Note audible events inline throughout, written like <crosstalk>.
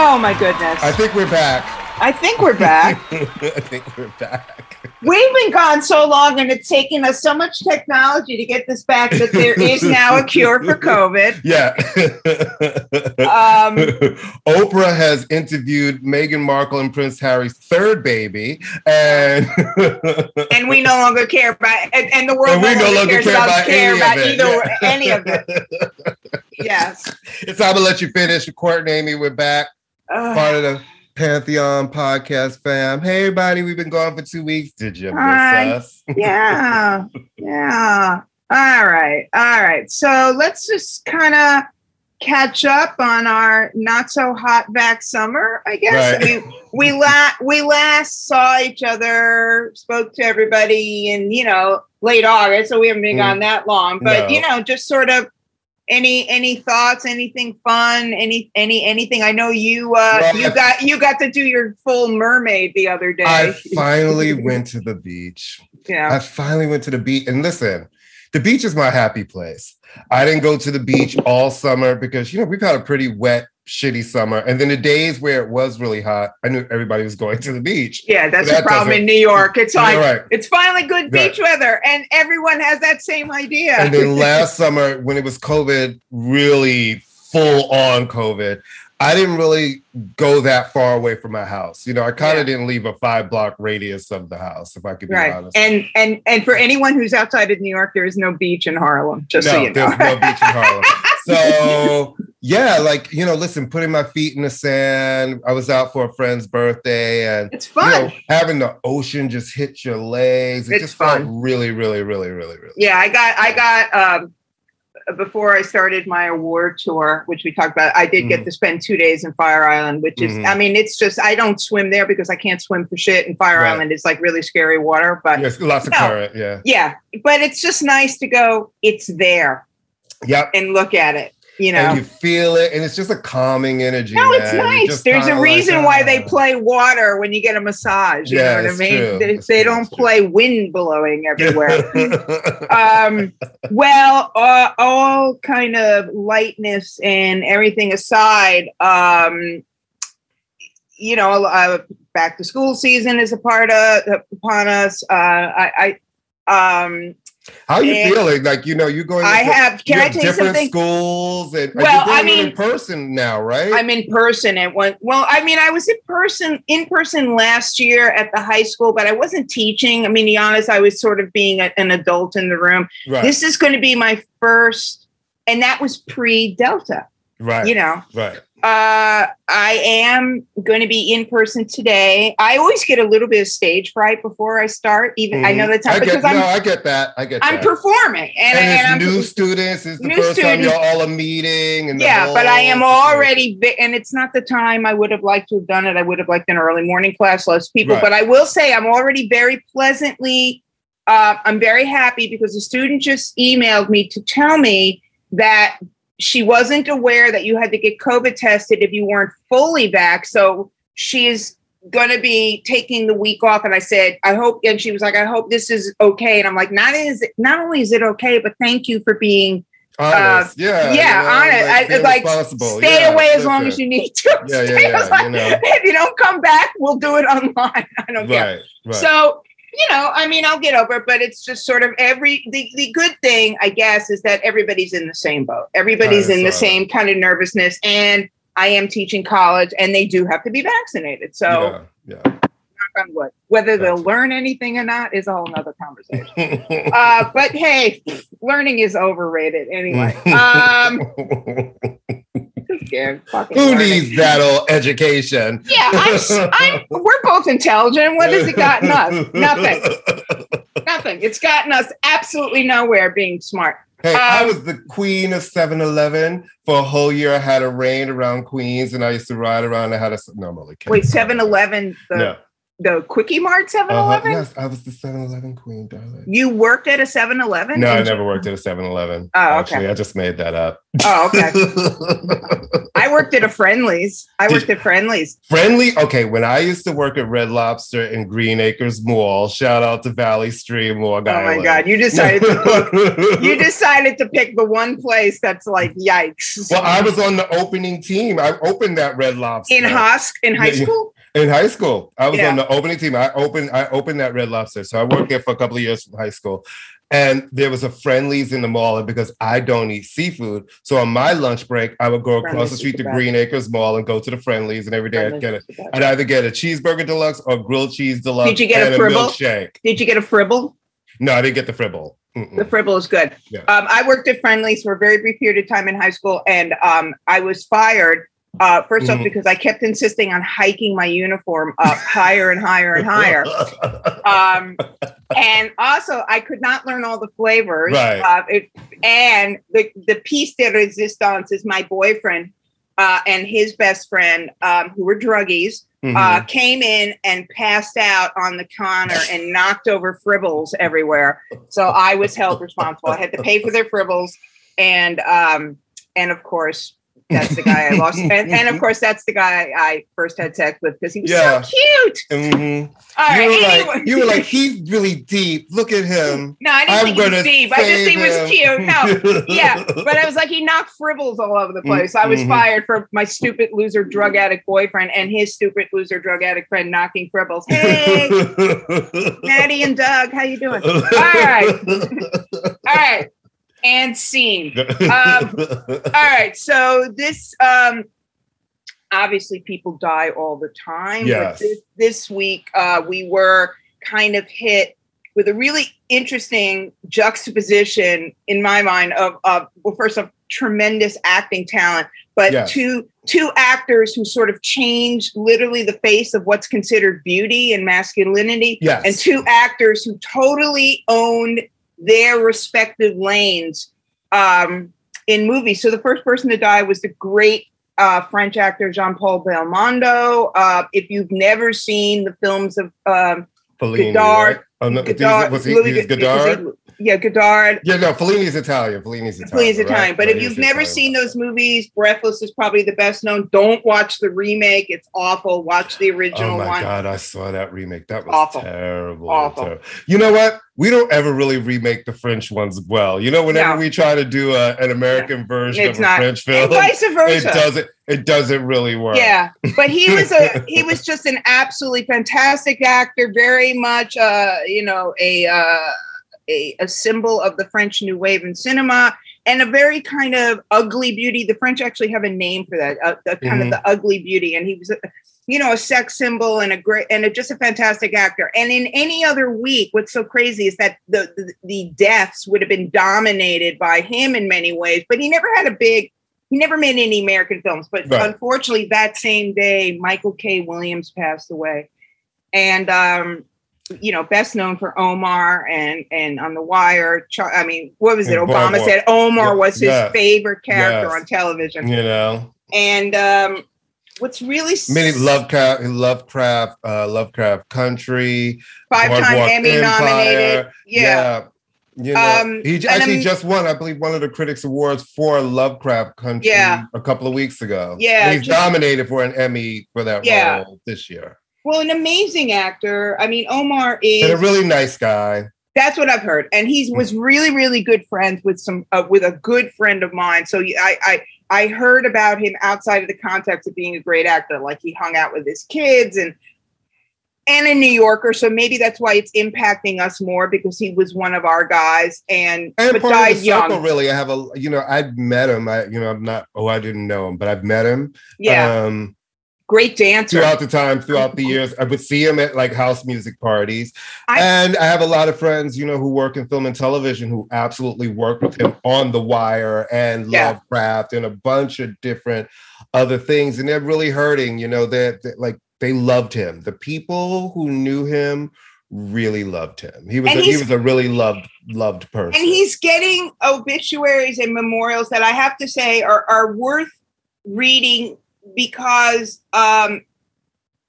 Oh my goodness. I think we're back. I think we're back. <laughs> I think we're back. We've been gone so long and it's taken us so much technology to get this back that there is now a cure for COVID. <laughs> Yeah. Um, <laughs> Oprah has interviewed Meghan Markle and Prince Harry's third baby, and and we no longer care about and, and the world And we no no longer cares care about, about care any of about it. either Yeah. any of it. Yes. it's time to let you finish. Court Amy, we're back. Ugh. Part of the Pantheon podcast fam. Hey, everybody, we've been gone for two weeks. Did you miss Hi. us? <laughs> yeah. Yeah. All right. All right. So let's just kind of catch up on our not so hot back summer, I guess. I mean, we <laughs> la- we last saw each other, spoke to everybody in, you know, late August, so we haven't been Mm. gone that long. But No. you know, just sort of any any thoughts, anything fun, any any anything. I know you uh Well, you I- got you got to do your full mermaid the other day. I finally <laughs> went to the beach. yeah. I finally went to the beach. And listen, the beach is my happy place. I didn't go to the beach all summer because, you know, we've had a pretty wet, shitty summer. And then the days where it was really hot, I knew everybody was going to the beach. Yeah, that's That the problem in New York. It's like right. it's finally good Right. beach weather, and everyone has that same idea. And then <laughs> last summer, when it was COVID, really full on COVID, I didn't really go that far away from my house. You know, I kind Yeah. of didn't leave a five block radius of the house, if I could be right, honest. and and and for anyone who's outside of New York, there is no beach in Harlem. Just no, so you know. there's no beach in Harlem. <laughs> So yeah, like you know, listen, putting my feet in the sand. I was out for a friend's birthday, and it's you fun. know, having the ocean just hit your legs. It It's just felt fun. really, really, really, really, really. yeah, I got I got um before I started my award tour, which we talked about, I did get Mhm. to spend two days in Fire Island, which is, Mhm. I mean, it's just, I don't swim there because I can't swim for shit. And Fire Right. Island is like really scary water. But Yes, lots of No. current. Yeah. yeah, but it's just nice to go, it's there Yep. and look at it, you know. And you feel it, and it's just a calming energy. No, it's man. Nice. There's a kinda like, reason why they ah. play water when you get a massage. You Yeah, know what I mean? They, It's they don't play wind blowing everywhere. <laughs> um, well, uh, all kind of lightness and everything aside, um, you know, uh, back to school season is a part of upon us. Uh, I, I, um, How you and- feeling? Like you know, you're going. I into- have. Can I have tell you something? schools, and Well, I mean- in person now, right? I'm in person at one. Well, I mean, I was in person in person last year at the high school, but I wasn't teaching. I mean, to be honest, I was sort of being a- an adult in the room. right, This is going to be my first, and that was pre Delta. right, You know, right. Uh, I am going to be in person today. I always get a little bit of stage fright before I start. Even I know Mhm. that's I how get, because no, I'm I get that. I get I'm that. performing, and, and, and, it's I'm new students. It's the New first time students. you're all a meeting, and yeah, but I am already, and it's not the time I would have liked to have done it. I would have liked an early morning class, less people. Right. But I will say I'm already very pleasantly, uh, I'm very happy because the student just emailed me to tell me that she wasn't aware that you had to get COVID tested if you weren't fully back. So she's going to be taking the week off. And I said, I hope, and she was like, I hope this is okay. And I'm like, not is it, not only is it okay, but thank you for being Honest. yeah, Uh, yeah, honest. I- being like, responsible. stay Yeah, away as long as you need to. Yeah, yeah, Stay- I yeah, you know. <laughs> If you don't come back, we'll do it <laughs> online. I don't care. Right, right. So, you know, I mean, I'll get over it, but it's just sort of every the, the good thing, I guess, is that everybody's in the same boat. Everybody's in the same kind of nervousness. And I am teaching college and they do have to be vaccinated. So yeah, wood. Whether they'll learn anything or not is a whole nother conversation. <laughs> Uh, but hey, learning is overrated anyway. <laughs> Um <laughs> who? Fucking Who learning. needs that old education? Yeah, I'm, I'm, we're both intelligent. What has it gotten us? Nothing. Nothing. It's gotten us absolutely nowhere being smart. Hey, I Um, was the queen of 7 Eleven for a whole year. I had a reign around Queens and I used to ride around. I had a. No, I'm only kidding. Wait, 7 Eleven, the, No. The Quickie Mart 7 Uh-huh. Yes, I was the 7-Eleven queen, darling. You worked at a 7 Eleven? No, I never worked at a 7-Eleven. Oh, okay. Actually, I just made that up. Oh, okay. <laughs> I worked at a Friendlies. I Did worked at Friendlies. Friendly. Okay, when I used to work at Red Lobster in Green Acres Mall, shout out to Valley Stream, Long Oh my Island. God. You decided to <laughs> you decided to pick the one place that's like yikes. well, I was on the opening team. I opened that Red Lobster in Husk in high yeah. school? In high school. I was Yeah. on the opening team. I opened I opened that Red Lobster. So I worked there for a couple of years from high school. And there was a Friendlies in the mall, and because I don't eat seafood, so on my lunch break, I would go across Friendlies the street to. Green Acres Mall and go to the Friendlies, and every day I'd get it. I'd either get a cheeseburger deluxe or grilled cheese deluxe. Did you get a fribble? milkshake? Did you get a fribble? No, I didn't get the fribble. Mm-mm. The fribble is good. Yeah. Um, I worked at Friendlies for a very brief period of time in high school, and um, I was fired. Uh, 1st off, Mhm. because I kept insisting on hiking my uniform up <laughs> higher and higher and higher. <laughs> Um, and also, I could not learn all the flavors. Right. Uh, it, and the, the piece de resistance is my boyfriend uh, and his best friend, um, who were druggies, uh, came in and passed out on the counter and knocked over fribbles everywhere. So I was held responsible. I had to pay for their fribbles, and um, and of course that's the guy I lost, <laughs> and, and of course that's the guy I first had sex with because he was Yeah. so cute. Mhm. All you right, were anyway. like, you were like, <laughs> he's really deep. Look at him. no, I didn't I'm think he was deep. I just think he was cute. No, yeah, <laughs> but I was like, he knocked fribbles all over the place. I was Mhm. fired for my stupid loser drug addict boyfriend and his stupid loser drug addict friend knocking fribbles. Hey, Maddie and Doug, how you doing? All right, all right, and scene. <laughs> Um, All right, so this um, obviously people die all the time. Yes. But this, this week uh, we were kind of hit with a really interesting juxtaposition in my mind of, of well, first of tremendous acting talent, but Yes. two two actors who sort of changed literally the face of what's considered beauty and masculinity yes. and two actors who totally owned their respective lanes um, in movies. So the first person to die was the great uh, French actor Jean Paul Belmondo. Uh, if you've never seen the films of um, Fellini, Godard- right? Oh, no, Godard, was he, Louis he was Godard? Yeah, Godard. Yeah, no, Fellini's Italian. Fellini's Italian. Right? Italian. But if you've never seen those movies, Breathless is probably the best known. Don't watch the remake. It's awful. Watch the original one. Oh my one. god, I saw that remake. That was Awful. terrible. Awful. Ter- You know what? We don't ever really remake the French ones well. You know, whenever No. we try to do a, an American version It's of a not. French And film, vice <laughs> it doesn't it doesn't really work. Yeah, but he was a <laughs> he was just an absolutely fantastic actor, very much uh, you know, a uh a, a symbol of the French New Wave in cinema and a very kind of ugly beauty. The French actually have a name for that, kind Mhm. of the ugly beauty. And he was, you know, a sex symbol and a great and a, just a fantastic actor. And in any other week, what's so crazy is that the, the the deaths would have been dominated by him in many ways, but he never had a big. He never made any American films, but Right. unfortunately, that same day, Michael K. Williams passed away, and um, you know, best known for Omar and and on The Wire. Char- I mean, what was it? And Obama Boardwalk. said Omar Yeah, was his yeah. favorite character Yes. on television, You know, and um, what's really many Lovecraft, Lovecraft, uh, Lovecraft Country, five-time Emmy nominated. Yeah. You know, Um, he actually I'm- just won, I believe, one of the Critics Awards for Lovecraft Country Yeah. a couple of weeks ago. Yeah, And he's just- nominated for an Emmy for that Yeah. role this year. Well, an amazing actor. I mean, Omar is. And a really nice guy. That's what I've heard, and he was really, really good friends with some uh, with a good friend of mine. So I, I I heard about him outside of the context of being a great actor, like he hung out with his kids and and a New Yorker. So maybe that's why it's impacting us more because he was one of our guys and, And but part died of the circle, young. really. I have a, you know, I've met him. I, you know, I'm not, oh, I didn't know him, but I've met him. Yeah, Um, great dancer. throughout the time, throughout the <laughs> years. I would see him at like house music parties. I- and I have a lot of friends, you know, who work in film and television who absolutely worked with him on The Wire and Yeah. Lovecraft and a bunch of different other things. And they're really hurting, you know, that like they loved him. The people who knew him really loved him. He was a, he was a really loved loved person. and he's getting obituaries and memorials that I have to say are, are worth reading because um,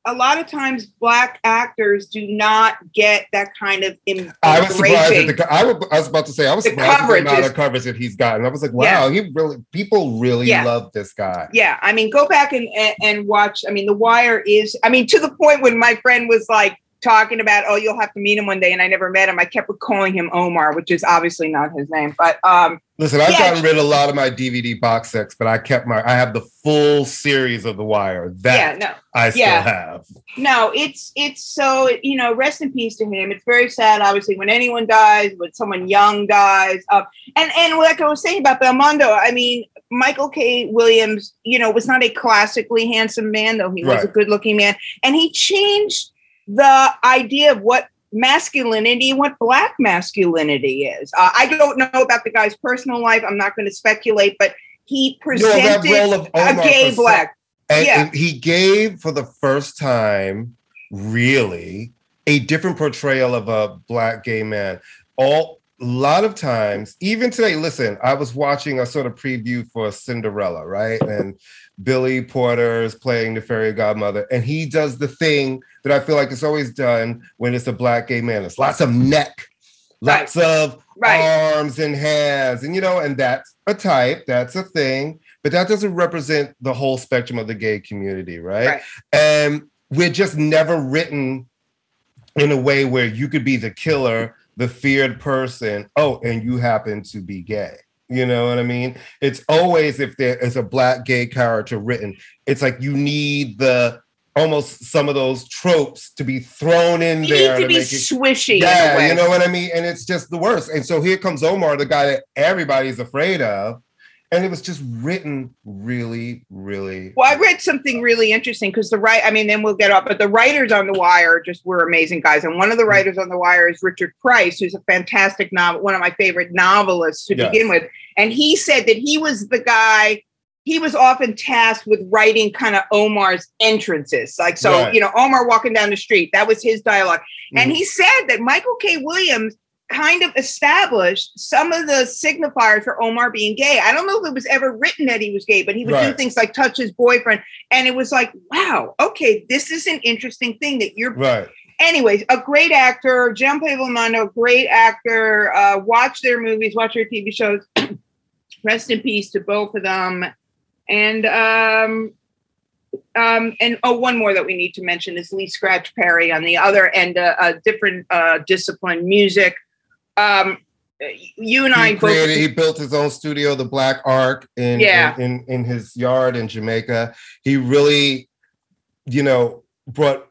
a lot of times black actors do not get that kind of I was surprised at the I was, about to say I was The surprised at the amount of coverage that he's gotten. I was like, wow, he really people really Yeah. love this guy. Yeah, I mean, go back and and watch. I mean, The Wire is. I mean, to the point when my friend was like talking about, oh, you'll have to meet him one day, and I never met him. I kept calling him Omar, which is obviously not his name. But um, Listen, I've Yeah. gotten rid of a lot of my DVD box sets, but I kept my I have the full series of The Wire. That yeah, no, I still Yeah. have. no, it's it's so you know, rest in peace to him. It's very sad, obviously, when anyone dies, when someone young dies. Um, and and like I was saying about Belmondo, I mean, Michael K. Williams, you know, was not a classically handsome man, though he was a good-looking man, and he changed the idea of what masculinity what black masculinity is. Uh, I don't know about the guy's personal life. I'm not going to speculate, but he presented of a gay black. And, Yeah. and he gave for the first time, really, a different portrayal of a black gay man. All a lot of times, even today, listen, I was watching a sort of preview for Cinderella, right? And Billy Porter is playing the fairy godmother, and he does the thing that I feel like it's always done when it's a black gay man. It's lots of neck, lots of Right. arms and hands, and you know, and that's a type, that's a thing, but that doesn't represent the whole spectrum of the gay community, right? Right. And we're just never written in a way where you could be the killer, the feared person. Oh, and you happen to be gay. You know what I mean? It's always if there is a black gay character written, it's like you need the almost some of those tropes to be thrown in You there need to be make it swishy. yeah, you know what I mean? And it's just the worst. And so here comes Omar, the guy that everybody's afraid of. And it was just written really, really. Well, I read something really interesting because the right, I mean, then we'll get up, but the writers on The Wire just were amazing guys. And one of the Mm-hmm. writers on The Wire is Richard Price, who's a fantastic novel, one of my favorite novelists to Yes. begin with. And he said that he was the guy, he was often tasked with writing kind of Omar's entrances. Like, so, Right. you know, Omar walking down the street, that was his dialogue. And Mhm. he said that Michael K. Williams kind of established some of the signifiers for Omar being gay. I don't know if it was ever written that he was gay, but he would do things like touch his boyfriend. And it was like, wow, okay, this is an interesting thing that you're. Right. Anyways, a great actor, Jean Paul Belmondo, great actor. Uh, watch their movies, watch their TV shows. <clears throat> Rest in peace to both of them. And um, um, and oh, one more that we need to mention is Lee Scratch Perry on the other end, uh, a different uh, discipline, music. Um, you and I He both. created, he built his own studio, the Black Ark, in, Yeah. in, in, in his yard in Jamaica. He really, you know, brought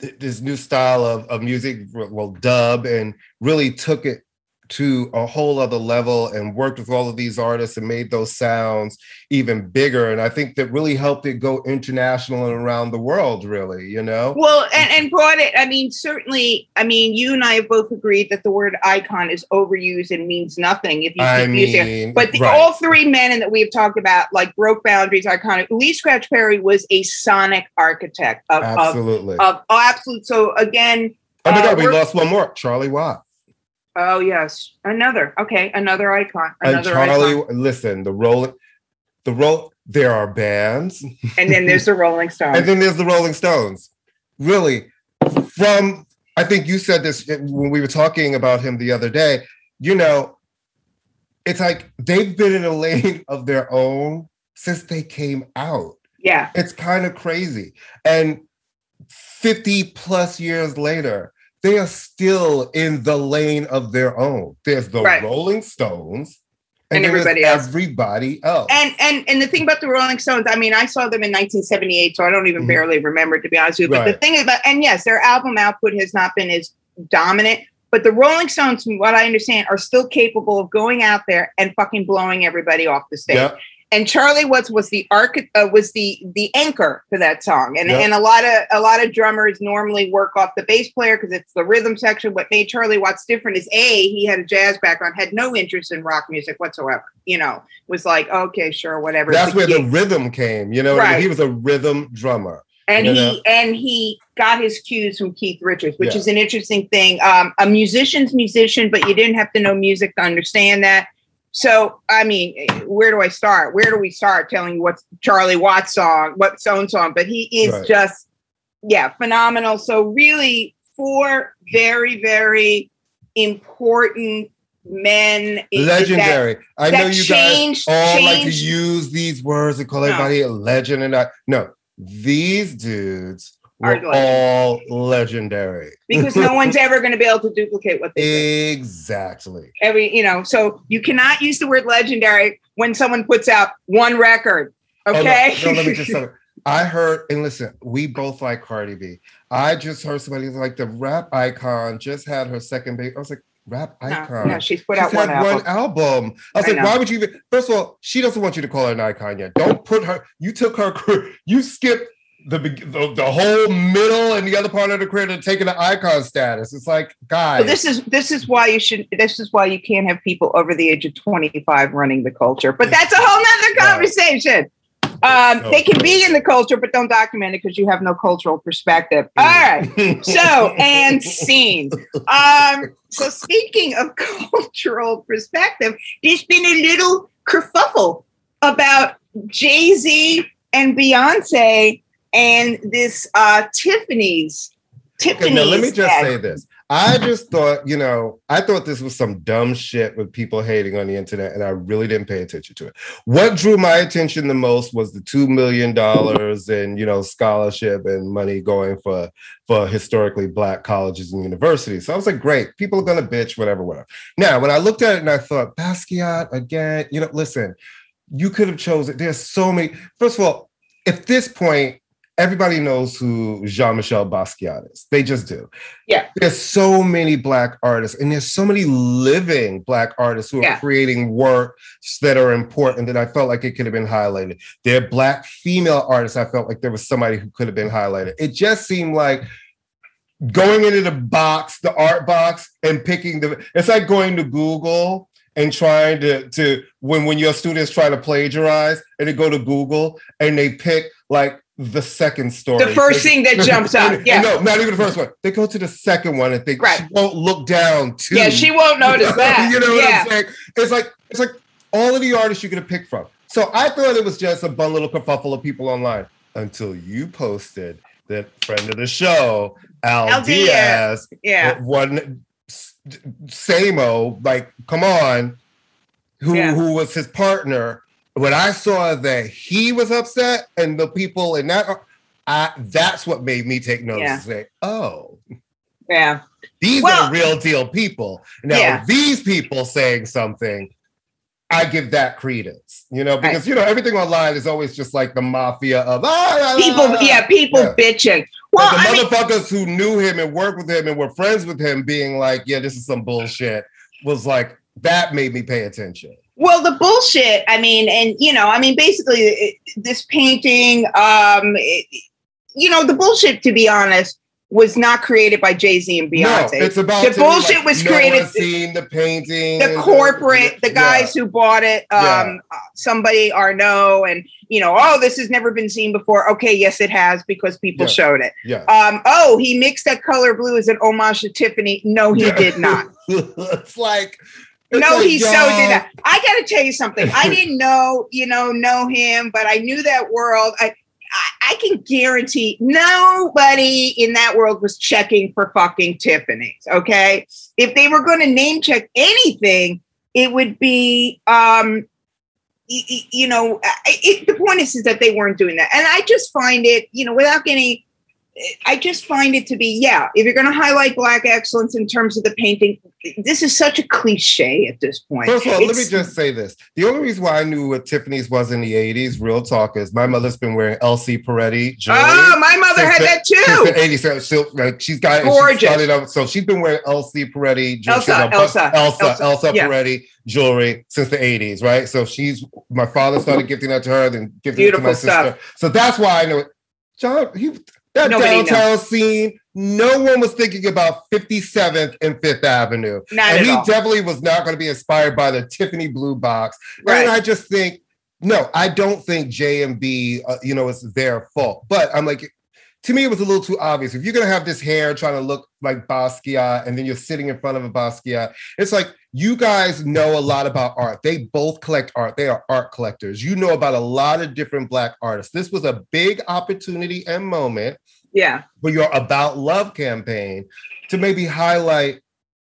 th- this new style of, of music, well, dub, and really took it to a whole other level and worked with all of these artists and made those sounds even bigger. And I think that really helped it go international and around the world, really, you know? Well, and, and brought it. I mean, certainly. I mean, you and I have both agreed that the word icon is overused and means nothing if you keep using it. But the, right. all three men that we've talked about, like broke boundaries, iconic. Lee Scratch Perry was a sonic architect of of, absolutely. of oh, absolute. So again, oh my uh, God, we we're- lost one more, Charlie Watt. Oh yes, another. Okay, another icon. Another and Charlie, icon. listen, the rolling, the roll. There are bands, And then there's the <laughs> Rolling Stones. and then there's the Rolling Stones. Really, from I think you said this when we were talking about him the other day. You know, it's like they've been in a lane of their own since they came out. yeah, It's kind of crazy, and fifty plus years later. They are still in the lane of their own. There's the Right. Rolling Stones, And is everybody else. Everybody else. and and and the thing about the Rolling Stones, I mean, I saw them in 1978, so I don't even Mhm. barely remember to be honest with you. But the Right. thing about and yes, their album output has not been as dominant, but the Rolling Stones, from what I understand, are still capable of going out there and fucking blowing everybody off the stage. Yep. And Charlie Watts was the arch uh, was the the anchor for that song, and Yep. and a lot of a lot of drummers normally work off the bass player because it's the rhythm section. What made Charlie Watts different is a he had a jazz background, had no interest in rock music whatsoever. You know, was like okay, sure, whatever. That's where the rhythm came. You know, what I mean? Right. he was a rhythm drummer. and you he and he got his cues from Keith Richards, which Yeah. is an interesting thing. Um, a musician's musician, but you didn't have to know music to understand that. So, I mean, where do I start? Where do we start telling you what's Charlie Watts song, what's own song? But he is Right. just yeah, phenomenal. So really, four very very important men. Legendary. That, I know you changed, guys all changed. like to use these words and call no. everybody a legend and not. No, these dudes were all legendary because no one's ever going to be able to duplicate what they exactly did. every you know so you cannot use the word legendary when someone puts out one record okay oh, no, no, let me just <laughs> I heard, and listen, we both like Cardi B. I just heard somebody like the rap icon just had her second baby. I was like, rap icon. No, no she's put she's out one album. one album. I was I like, know. why would you even? First of all, she doesn't want you to call her an icon yet. Don't put her. You took her. You skipped the, the, the whole middle and the other part of the career to taking the icon status. It's like, guys. Well, this is this is why you should. This is why you can't have people over the age of twenty five running the culture. But that's a whole nother conversation. Um, they can be in the culture, but don't document it because you have no cultural perspective. All right. <laughs> So, and scene. Um, so, speaking of <laughs> cultural perspective, there's been a little kerfuffle about Jay Z and Beyonce and this uh, Tiffany's. Tiffany's. Okay, now let me just say this. I just thought, you know, I thought this was some dumb shit with people hating on the internet, and I really didn't pay attention to it. What drew my attention the most was the two million dollars and you know scholarship and money going for for historically black colleges and universities. So I was like, great, people are gonna bitch, whatever, whatever. Now, when I looked at it and I thought, Basquiat again, you know, listen, you could have chosen. There's so many. First of all, at this point, everybody knows who Jean-Michel Basquiat is. They just do. Yeah. There's so many black artists and there's so many living black artists who yeah. are creating works that are important that I felt like it could have been highlighted. There are black female artists I felt like there was somebody who could have been highlighted. It just seemed like going into the box, the art box and picking the it's like going to Google and trying to to when when your students try to plagiarize and they go to Google and they pick like the second story. The first thing that <laughs> jumps out. Yeah. No, not even the first one. They go to the second one and think right. she won't look down too. Yeah, she won't notice <laughs> that. you know what yeah. I'm saying? It's like it's like all of the artists you could have pick from. So I thought it was just a bun little kerfuffle of people online until you posted that friend of the show, Al, Al Diaz, yeah, one Samo, like, come on, who yeah. who was his partner when I saw that he was upset and the people in that, I, that's what made me take notice. Yeah. Say, oh, yeah, these well, are real deal people. Now, yeah. these people saying something, I give that credence. You know, because right. you know everything online is always just like the mafia of ah, people. Ah, yeah, people yeah. bitching. Well, the I motherfuckers mean, who knew him and worked with him and were friends with him being like, yeah, this is some bullshit. Was like that made me pay attention. Well, the bullshit. I mean, and you know, I mean, basically, it, this painting. Um, it, you know, the bullshit. To be honest, was not created by Jay Z and Beyonce. No, it's about the bullshit like, was no created. Seen the painting, the corporate, the, the guys yeah. who bought it. Um, yeah. somebody Arnault, and you know, oh, this has never been seen before. Okay, yes, it has because people yeah. showed it. Yeah. Um. Oh, he mixed that color blue as an homage to Tiffany. No, he did not. <laughs> it's like no, he so did that. I got to tell you something. I didn't know, you know, know him, but I knew that world. I, I, I can guarantee nobody in that world was checking for fucking Tiffany's. Okay, if they were going to name check anything, it would be, um, you, you know, it, the point is, is that they weren't doing that, and I just find it, you know, without getting I just find it to be, yeah, if you're going to highlight Black excellence in terms of the painting, this is such a cliche at this point. First of all, it's, let me just say this. The only reason why I knew what Tiffany's was in the 80s, real talk, is my mother's been wearing Elsa Peretti jewelry. Oh, my mother had the, that too. Since the 80s. So, like, she's got Gorgeous. She started out, so she's been wearing Elsa Peretti jewelry. Elsa, Elsa, Elsa, Elsa, Elsa yeah. Peretti jewelry since the 80s, right? So she's, my father started gifting that to her, then gifting Beautiful it to my stuff. sister. So that's why I know it. John, he that Nobody downtown knows. scene, no one was thinking about 57th and Fifth Avenue. Not and he all. definitely was not going to be inspired by the Tiffany Blue Box. Right. And I just think, no, I don't think J and B, uh, you know, it's their fault. But I'm like, to me, it was a little too obvious. If you're gonna have this hair trying to look like Basquiat, and then you're sitting in front of a Basquiat, it's like you guys know a lot about art. They both collect art. They are art collectors. You know about a lot of different Black artists. This was a big opportunity and moment Yeah. for your About Love campaign to maybe highlight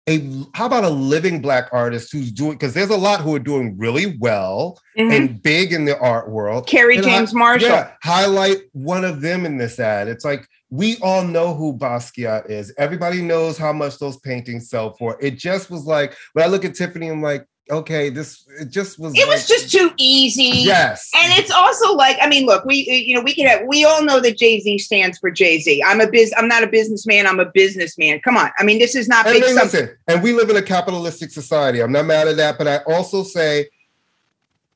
a how about a living black artist who's doing because there's a lot who are doing really well Mhm. and big in the art world. Kerry James Marshall. Yeah, highlight one of them in this ad. It's like we all know who Basquiat is. Everybody knows how much those paintings sell for. It just was like when I look at Tiffany, I'm like, okay, this it just was. It was just too easy. yes, And it's also like, I mean, look, we uh, you know we can have we all know that Jay Z stands for Jay Z. I'm a biz. I'm not a businessman. I'm a businessman. Come on. I mean, this is not And big. listen, and we live in a capitalistic society. I'm not mad at that, but I also say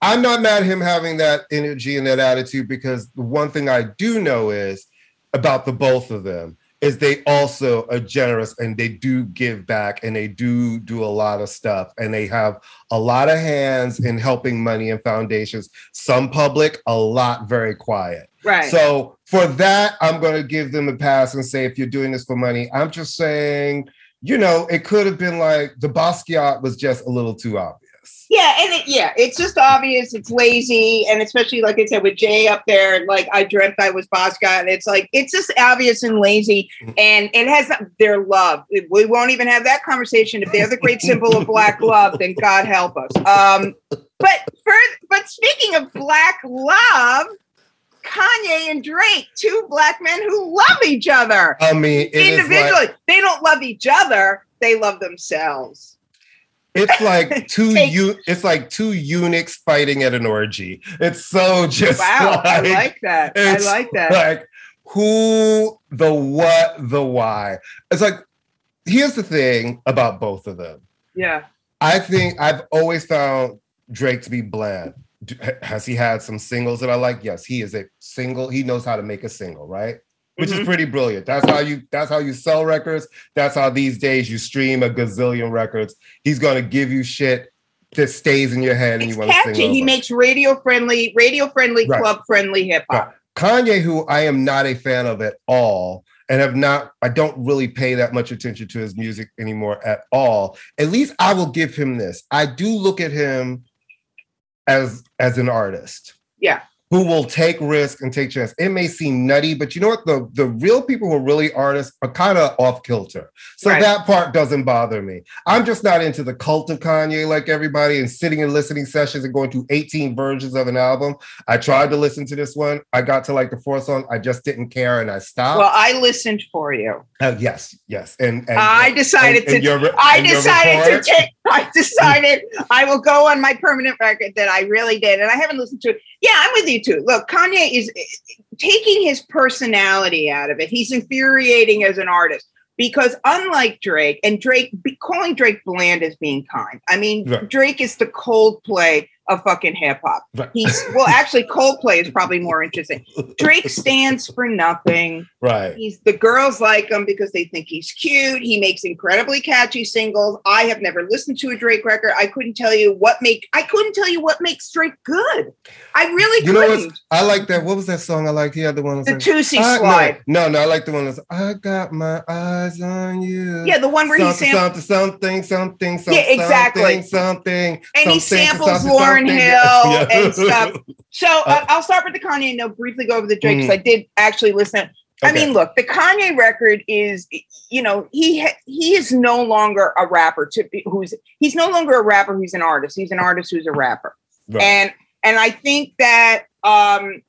I'm not mad at him having that energy and that attitude because the one thing I do know is about the both of them is they also are generous and they do give back and they do do a lot of stuff and they have a lot of hands in helping money and foundations some public a lot very quiet right. so for that, I'm going to give them a pass and say, if you're doing this for money, I'm just saying, you know, it could have been like the Basquiat was just a little too obvious. Yeah, and it, yeah, it's just obvious. It's lazy, and especially like I said with Jay up there, like I dreamt I was Basquiat, and it's like it's just obvious and lazy, and it has their love. We won't even have that conversation if they're the great symbol of black <laughs> love. Then God help us. Um, but for but speaking of black love, Kanye and Drake, two black men who love each other I mean, individually. like, they don't love each other; they love themselves. It's like <laughs> two you it's like two eunuchs fighting at an orgy. It's so just Wow, I like, like that. I like that. like who, the what, the why. It's like here's the thing about both of them. Yeah. I think I've always found Drake to be bland. Has he had some singles that I like? Yes, he is a single. He knows how to make a single, right? Which Mhm. is pretty brilliant. That's how you. That's how you sell records. That's how these days you stream a gazillion records. He's gonna give you shit that stays in your head and It's you want to sing. He over. makes radio friendly, radio friendly, Right. club friendly hip hop. Kanye, who I am not a fan of at all, and have not, I don't really pay that much attention to his music anymore at all. At least I will give him this. I do look at him as as an artist. Yeah. Who will take risk and take chance. It may seem nutty, but you know what? The, the real people who are really artists are kind of off kilter. So Right. that part doesn't bother me. I'm just not into the cult of Kanye like everybody and sitting and listening sessions and going through 18 versions of an album. I tried to listen to this one. I got to like the fourth song. I just didn't care and I stopped. Well, I listened for you. Uh, yes, yes. And, and I decided and- and to. your I decided to take. I decided I will go on my permanent record that I really did, and I haven't listened to it. Yeah, I'm with you too. Look, Kanye is taking his personality out of it. He's infuriating as an artist because, unlike Drake, and Drake calling Drake bland is being kind. I mean, Right. Drake is the Coldplay of fucking hip hop. Right. He's well, actually, Coldplay is probably more interesting. Drake stands for nothing. Right. He's the girls like him because they think he's cute. He makes incredibly catchy singles. I have never listened to a Drake record. I couldn't tell you what make I couldn't tell you what makes Drake good. I really You know couldn't. what? I like that. What was that song I liked? He had the one that's the like, Toosie I- slide. No, no, no, I like the one that's I got my eyes on you. Yeah, the one where he something, samples something, something, something, something, Yeah, exactly. something, and he samples something, Lauren something. Hill <laughs> Yeah. and stuff. So <laughs> Uh, uh, I'll start with the Kanye and I'll briefly go over the Drake because Mhm. I did actually listen. I mean, look, the Kanye record is, you know, he ha- he is no longer a rapper to be, who's he's no longer a rapper who's an artist. He's an artist who's a rapper. Right. And and I think that um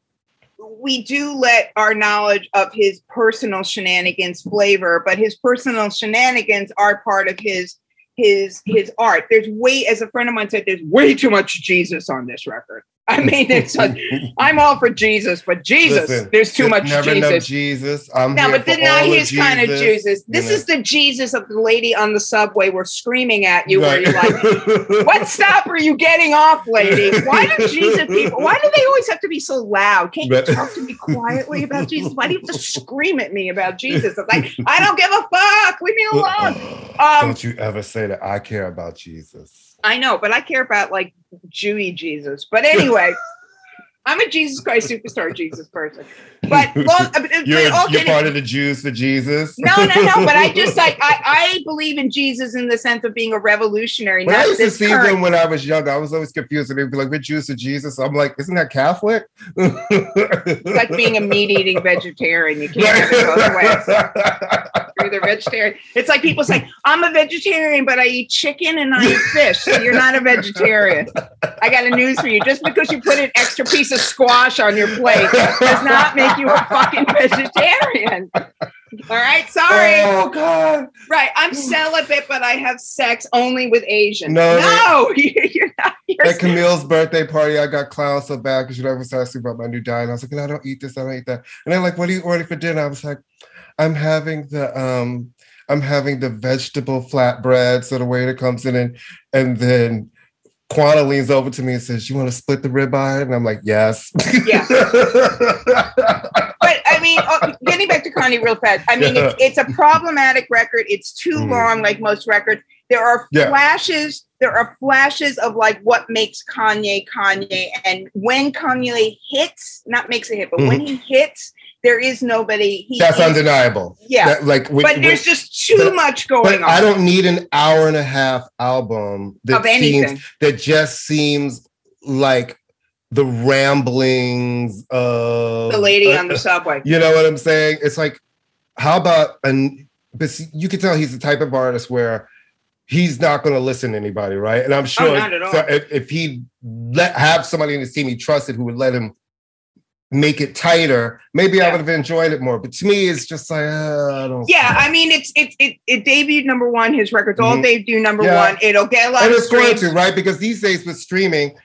we do let our knowledge of his personal shenanigans flavor, but his personal shenanigans are part of his his his art. There's way, as a friend of mine said, there's way too much Jesus on this record. I mean, it's like, <laughs> I'm all for Jesus, but Jesus, Listen, there's too much never know Jesus. Jesus. I'm No, but then not his kind of Jesus. you This know. is the Jesus of the lady on the subway. We're screaming at you, where you're like, what stop are you getting off, lady? Why do <laughs> Jesus people? Why do they always have to be so loud? Can't you talk to me quietly about <laughs> Jesus? Why do you have to scream at me about Jesus? I'm like, I don't give a fuck. Leave me alone. Um, Don't you ever say that I care about Jesus. I know, but I care about like Jewy Jesus. But anyway, <laughs> I'm a Jesus Christ superstar Jesus person. But long, you're, you're part of the Jews for Jesus. No, no, no. But I just <laughs> like I, I believe in Jesus in the sense of being a revolutionary. When I used to see current. them when I was young, I was always confused. And they'd be like, "We're Jews for Jesus." I'm like, "Isn't that Catholic?" it's like being a meat eating vegetarian. You can't have it both ways. <laughs> You're vegetarian. <laughs> It's like people say, "I'm a vegetarian, but I eat chicken and I eat fish." So you're not a vegetarian. I got a news for you. Just because you put an extra piece of squash on your plate does not make you a fucking vegetarian. All right, sorry. Oh God. Right, I'm celibate, but I have sex only with Asians. No, no, <laughs> you're not. You're At Camille's birthday party, I got clowned so bad because she never me about my new diet. And I was like, I don't eat this, I don't eat that. And they're like, What are you ordering for dinner? I was like, I'm having the um, I'm having the vegetable flatbread. So the waiter comes in and and then Quana leans over to me and says, "You want to split the ribeye?" And I'm like, "Yes." Yeah. <laughs> but I mean, uh, getting back to Kanye real fast. I mean, yeah. it's, it's, a problematic record. It's too mm. long, like most records. There are yeah. flashes. There are flashes of like what makes Kanye Kanye, and when Kanye hits, not makes a hit, but mm. when he hits, there is nobody. He, That's undeniable. Yeah, that, like, but there's just too but, much going on. I don't need an hour and a half album that seems that just seems like the ramblings of the lady on the <laughs> subway. You know what I'm saying? It's like, how about and but you can tell he's the type of artist where he's not going to listen to anybody, right? And I'm oh, sure oh, if, if he let have somebody in his team he trusted who would let him make it tighter, maybe yeah. I would have enjoyed it more. But to me, it's just like uh, I don't. Yeah, I mean, it's it it, it debuted number one. His records all mm-hmm. debut number yeah. one. It'll get a lot. And it's going to right because these days with streaming,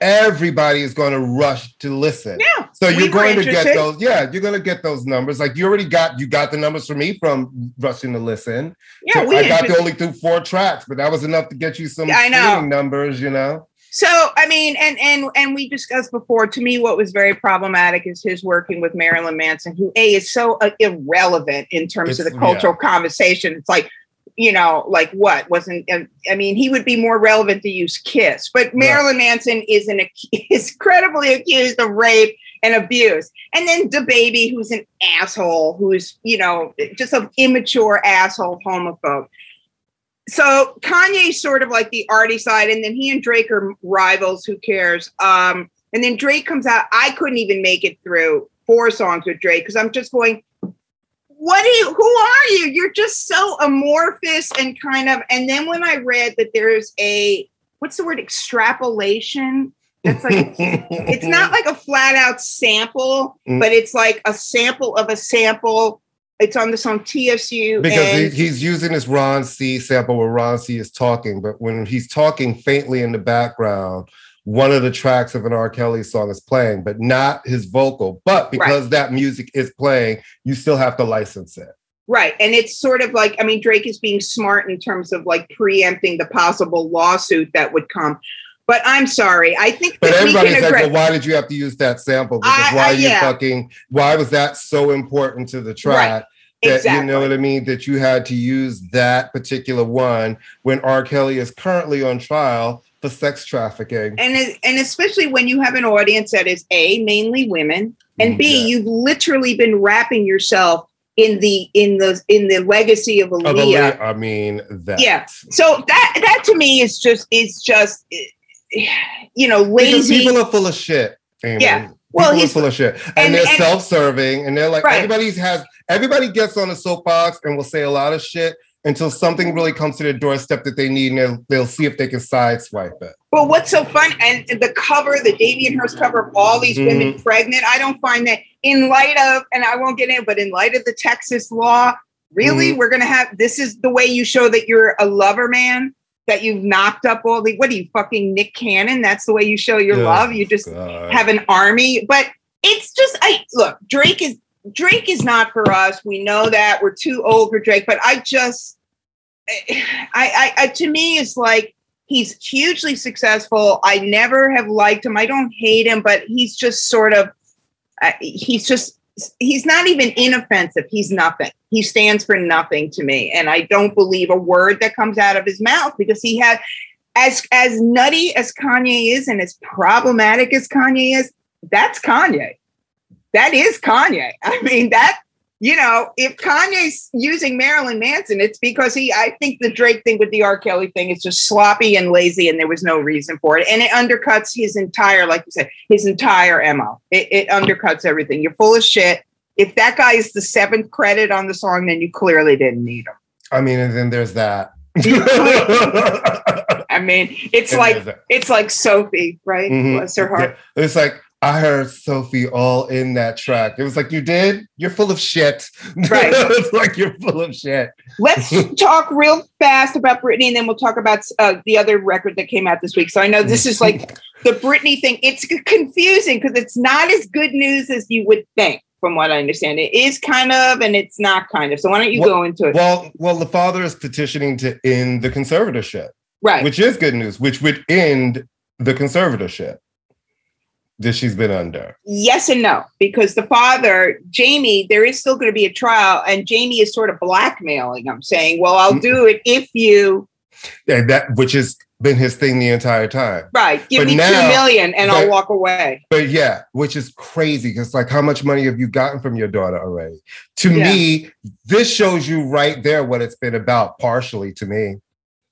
everybody is going to rush to listen. Yeah. So you're going to get those. Yeah, you're going to get those numbers. Like you already got you got the numbers for me from rushing to listen. Yeah, so I got the only through four tracks, but that was enough to get you some I know. numbers. You know. So I mean, and and and we discussed before. To me, what was very problematic is his working with Marilyn Manson, who a is so uh, irrelevant in terms it's, of the cultural yeah. conversation. It's like, you know, like what wasn't? I mean, he would be more relevant to use Kiss, but Marilyn right. Manson is an <laughs> is credibly accused of rape and abuse, and then the baby, who's an asshole, who's you know just an immature asshole homophobe so Kanye's sort of like the arty side, and then he and Drake are rivals. Who cares? Um, and then Drake comes out. I couldn't even make it through four songs with Drake because I'm just going. What are you? Who are you? You're just so amorphous and kind of. And then when I read that there's a what's the word extrapolation. That's like it's not <laughs> like a flat out sample, mm. but it's like a sample of a sample it's on the song TSU. Because he's using this Ron C sample where Ron C is talking, but when he's talking faintly in the background, one of the tracks of an R. Kelly song is playing, but not his vocal. But because right. that music is playing, you still have to license it. Right. And it's sort of like, I mean, Drake is being smart in terms of like preempting the possible lawsuit that would come. But I'm sorry. I think. But everybody's like, well, why did you have to use that sample? Because I, why I, you yeah. fucking? Why was that so important to the track? Right. That, exactly. You know what I mean? That you had to use that particular one when R. Kelly is currently on trial for sex trafficking. And and especially when you have an audience that is a mainly women, and mm, b yeah. you've literally been wrapping yourself in the in the in the legacy of Aaliyah. Of Aaliyah I mean that. Yeah. So that that to me is just is just you know, lazy. Because people are full of shit. Amy. Yeah. Well, he's full of shit, and, and they're and, self-serving, and they're like right. everybody has everybody gets on a soapbox and will say a lot of shit until something really comes to their doorstep that they need, and they'll, they'll see if they can sideswipe it. Well, what's so fun, and the cover, the Damien Hirst cover of all these mm-hmm. women pregnant, I don't find that in light of, and I won't get in, but in light of the Texas law, really, mm-hmm. we're going to have this is the way you show that you're a lover man that you've knocked up all the what are you fucking Nick Cannon? That's the way you show your yeah, love. You just God. have an army. But it's just I look, Drake is Drake is not for us. We know that. We're too old for Drake, but I just I I, I to me it's like he's hugely successful. I never have liked him. I don't hate him, but he's just sort of uh, he's just he's not even inoffensive. He's nothing. He stands for nothing to me. And I don't believe a word that comes out of his mouth because he had as as nutty as Kanye is and as problematic as Kanye is, that's Kanye. That is Kanye. I mean, that you know, if Kanye's using Marilyn Manson, it's because he, I think the Drake thing with the R. Kelly thing is just sloppy and lazy, and there was no reason for it. And it undercuts his entire, like you said, his entire MO. It, it undercuts everything. You're full of shit. If that guy is the seventh credit on the song, then you clearly didn't need him. I mean, and then there's that. <laughs> I mean, it's And like it's like Sophie, right? Mhm. Bless her heart. It's like I heard Sophie all in that track. It was like you did. You're full of shit. <laughs> Right. it's like you're full of shit. Let's <laughs> talk real fast about Britney, and then we'll talk about uh, the other record that came out this week. So I know this is <laughs> like the Britney thing. It's confusing because it's not as good news as you would think, from what I understand. It is kind of, and it's not kind of. So why don't you Well- go into it? Well, well, the father is petitioning to end the conservatorship, right. which is good news, which would end the conservatorship that she's been under. yes and no, because the father, Jamie, there is still going to be a trial, and Jamie is sort of blackmailing him, saying, "Well, I'll mm-hmm. do it if you And that which has been his thing the entire time. right give But me now- two million, and I'll walk away." But yeah, which is crazy because like how much money have you gotten from your daughter already? To Yeah. me, this shows you right there what it's been about, partially to me.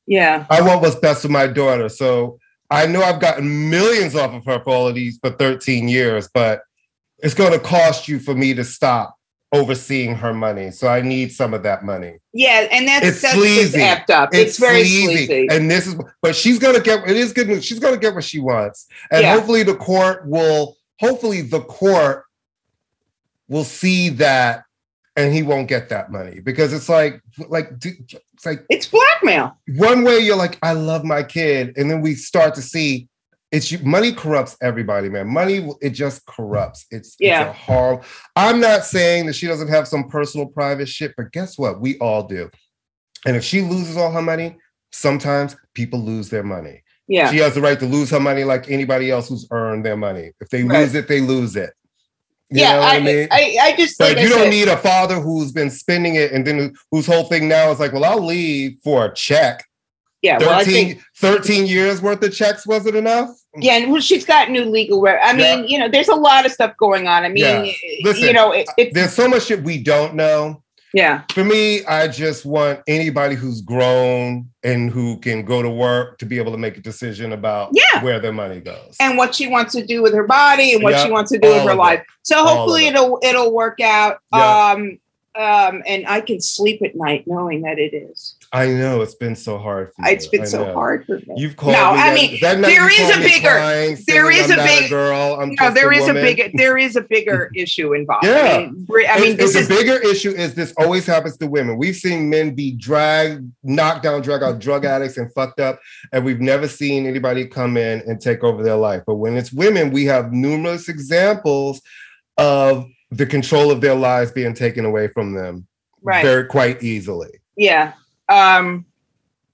Yeah, I want what's best for my daughter. So I know I've gotten millions off of her for all of these for 13 years, but it's going to cost you for me to stop overseeing her money. So I need some of that money. yeah, and that's It's that's sleazy. up. It's, very sleazy. And this is, but she's going to get, it is good news. She's going to get what she wants. And Yeah. hopefully the court will, hopefully the court will see that and he won't get that money because it's like, like, d- it's like, It's blackmail. one way you're like, I love my kid, and then we start to see it's money corrupts everybody, man. Money it just corrupts. It's Yeah. it's a harm. I'm not saying that she doesn't have some personal private shit, but guess what? We all do. And if she loses all her money, sometimes people lose their money. Yeah, She has the right to lose her money like anybody else who's earned their money. If they Right. lose it, they lose it. You yeah. I, I mean? I, I just like you don't said, need a father who's been spending it and then whose whole thing now is like, well, I'll leave for a check. Yeah, 13, well, I think 13 years worth of checks wasn't enough? yeah, and well, she's got new legal. Re- I mean, Yeah. you know, there's a lot of stuff going on. I mean, Yeah. Listen, you know, it, it, There's so much shit we don't know. Yeah, For me, I just want anybody who's grown and who can go to work to be able to make a decision about Yeah. where their money goes. and what she wants to do with her body and what Yeah, she wants to do with her life. So hopefully it. it'll it'll work out. Yeah. Um, um, and I can sleep at night knowing that it is. I know it's been so hard for you. It's been I so know. hard for me. You've called No, me. I mean, that night there is a bigger- crying, there is a big- girl. I'm no, there a is a woman. big there is a bigger <laughs> issue involved. Yeah. I mean, I mean it's, this it's is a bigger issue. Is this always happens to women? We've seen men be dragged, knocked down, drag out drug addicts and fucked up, and we've never seen anybody come in and take over their life. But when it's women, we have numerous examples of the control of their lives being taken away from them right. very quite easily. Yeah. Um,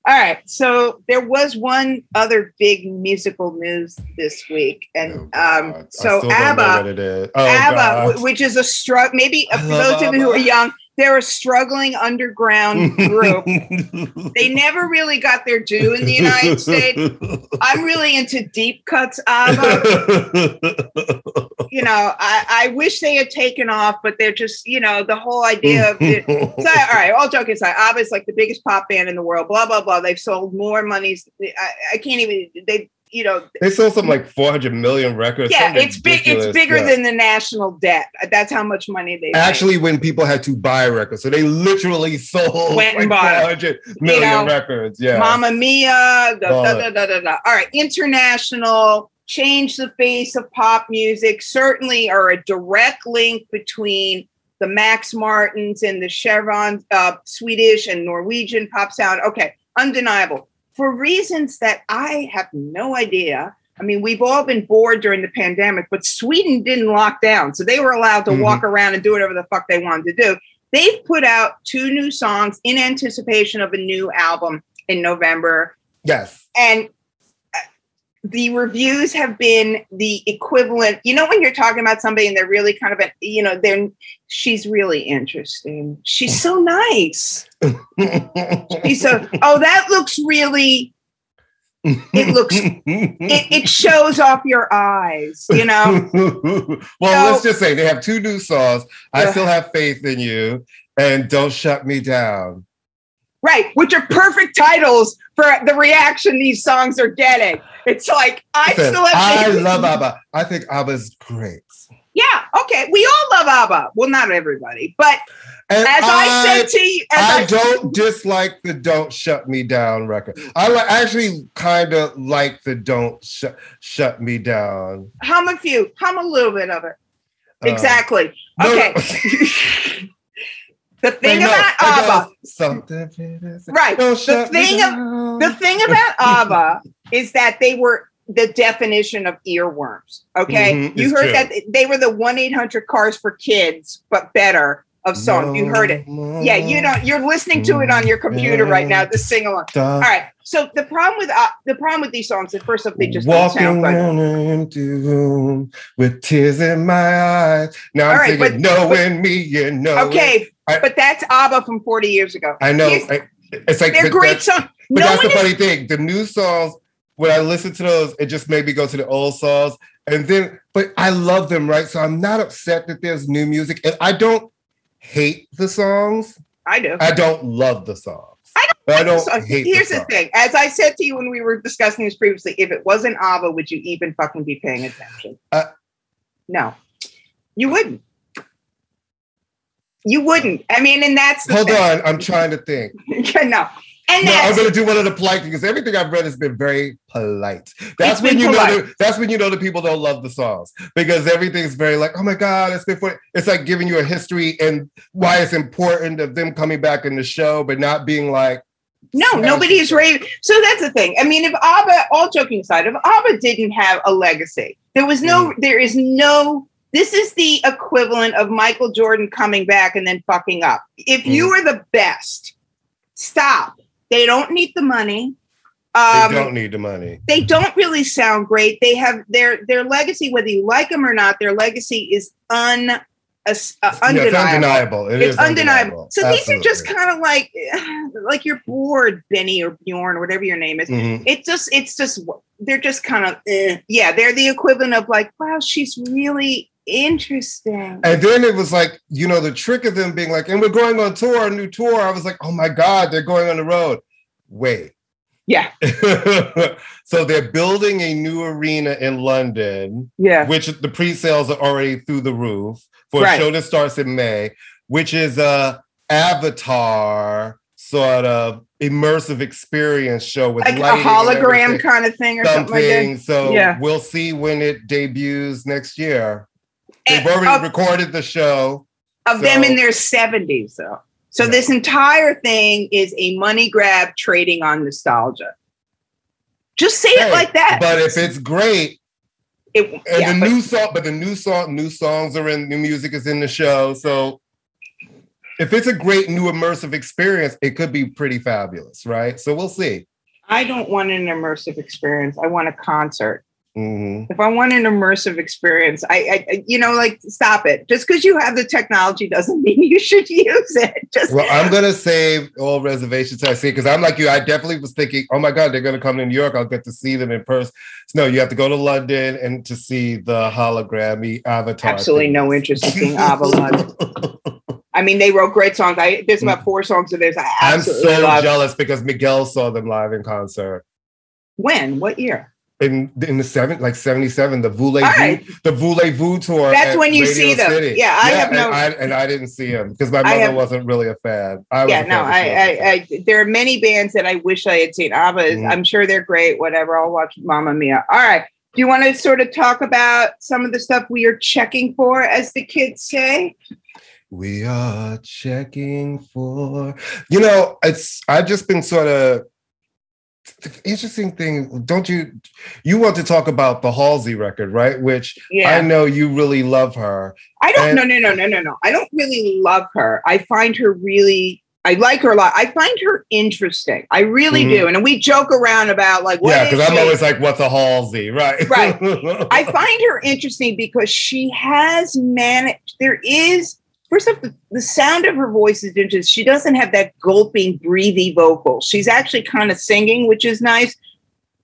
all right. So there was one other big musical news this week, and Oh, um, I so still don't know ABBA, it is. Oh, ABBA, God. which is a struggle. Maybe uh, for those of you who are young, they're a struggling underground group. <laughs> they never really got their due in the United States. I'm really into deep cuts ABBA. You know, I, I wish they had taken off, but they're just, you know, the whole idea of it. So, all right, all joking aside, ABBA is like the biggest pop band in the world. Blah blah blah. They've sold more monies. I, I can't even. They, you know, they sold something like 400 million records. yeah, it's big. It's bigger Yeah. than the national debt. That's how much money they actually when people had to buy records. So they literally <laughs> sold Went and like bought 400 million know, records. Yeah. Mamma Mia. Da, da, da, da, da, da. All right, international. Change the face of pop music. Certainly, are a direct link between the Max Martins and the Chevron uh, Swedish and Norwegian pop sound. Okay, undeniable. For reasons that I have no idea. I mean, we've all been bored during the pandemic, but Sweden didn't lock down. So they were allowed to Mhm. walk around and do whatever the fuck they wanted to do. They've put out two new songs in anticipation of a new album in November. yes. And the reviews have been the equivalent. You know, when you're talking about somebody and they're really kind of, a, you know, they're, she's really interesting. She's so nice. <laughs> He's so, oh, that looks really it looks it, it shows off your eyes, you know. <laughs> well, so, let's just say they have two new songs. I still have faith in you, and don't shut me down. Right, which are perfect titles for the reaction these songs are getting. It's like I Listen, still have. I love ABBA. I think ABBA's great. Yeah, okay. We all love ABBA. Well, not everybody, but and as I, I, said to you, I, I, don't dislike the "Don't Shut Me Down" record. I li- actually kind of like the "Don't sh- Shut Me Down." Hum a few, hum a little bit of it. Uh, exactly. Okay. <laughs> the thing know, about ABBA, something right? The thing, of, the thing about ABBA is that they were the definition of earworms. Okay, mm-hmm, you heard true. that they were the one eight hundred cars for kids, but better of songs. No, you heard it. Yeah, you know, you're listening to it on your computer right now to sing along. All right. So the problem with uh, the problem with these songs, at first off, they just walking don't sound room with tears in my eyes. Now All I'm right, singing, but, knowing but, me, you know. Okay, I, but that's ABBA from 40 years ago. I know. I, it's like they're great songs. But no that's the is, funny thing. The new songs, when I listen to those, it just made me go to the old songs. And then, but I love them, right? So I'm not upset that there's new music. And I don't hate the songs. I do. I don't love the songs. I don't. I don't the. Here's the, the, thing: as I said to you when we were discussing this previously, if it wasn't ABBA, would you even fucking be paying attention? Uh, no, you wouldn't. You wouldn't. I mean, and that's hold thing. on. I'm trying to think. <laughs> no, and no, I'm going to do one of the polite because everything I've read has been very polite. That's when you polite. know. The, that's when you know the people don't love the songs because everything's very like, oh my god, it's been for. It's like giving you a history and why it's important of them coming back in the show, but not being like. No, nobody is raving. So that's the thing. I mean, if ABBA, all joking aside, if ABBA didn't have a legacy, there was no, mm. there is no this is the equivalent of Michael Jordan coming back and then fucking up. If you mm. are the best, stop. They don't need the money. Um, they don't need the money. They don't really sound great. They have their their legacy, whether you like them or not. Their legacy is un uh, undeniable. it's undeniable. It it's undeniable. undeniable. So Absolutely. these are just kind of like <sighs> like you're bored, Benny or Bjorn or whatever your name is. Mm-hmm. It's just it's just they're just kind of eh. yeah. They're the equivalent of like wow, she's really interesting. And then it was like, you know, the trick of them being like, and we're going on tour, a new tour. I was like, oh my God, they're going on the road. Wait. Yeah. <laughs> so they're building a new arena in London. Yeah. Which the pre-sales are already through the roof for right. a show that starts in May, which is a Avatar sort of immersive experience show with like a hologram kind of thing or something. something like so yeah. we'll see when it debuts next year. They've already recorded the show of so. them in their 70s, though. So yeah. this entire thing is a money grab trading on nostalgia. Just say hey, it like that. But if it's great, it, and yeah, the but, new song, but the new song, new songs are in, new music is in the show. So if it's a great new immersive experience, it could be pretty fabulous, right? So we'll see. I don't want an immersive experience. I want a concert. Mm-hmm. If I want an immersive experience, I, I, you know, like stop it. Just because you have the technology doesn't <laughs> mean you should use it. Just well, I'm gonna save all reservations I see because I'm like you. I definitely was thinking, oh my god, they're gonna come to New York. I'll get to see them in person. No, you have to go to London and to see the hologrammy avatar. Absolutely things. no interest in seeing <laughs> Avalon. I mean, they wrote great songs. I there's about four songs of theirs. I am so love. jealous because Miguel saw them live in concert. When? What year? In in the seven like 77 the voulez right. the voulez-vous tour that's when you Radio see them City. yeah i yeah, have no and I, and I, didn't see him because my mother have, wasn't really a fan I yeah no I, I, I, there are many bands that i wish i had seen abba mm-hmm. i'm sure they're great whatever i'll watch Mamma Mia all right do you want to sort of talk about some of the stuff we are checking for as the kids say we are checking for you know it's i've just been sort of interesting thing, don't you? You want to talk about the Halsey record, right? Which yeah. I know you really love her. I don't. No, no, no, no, no, no. I don't really love her. I find her really. I like her a lot. I find her interesting. I really mm-hmm. do. And we joke around about like, yeah, because I'm always like, what's a Halsey, right? Right. <laughs> I find her interesting because she has managed. There is first off, the, the sound of her voice is interesting. She doesn't have that gulping, breathy vocal. She's actually kind of singing, which is nice.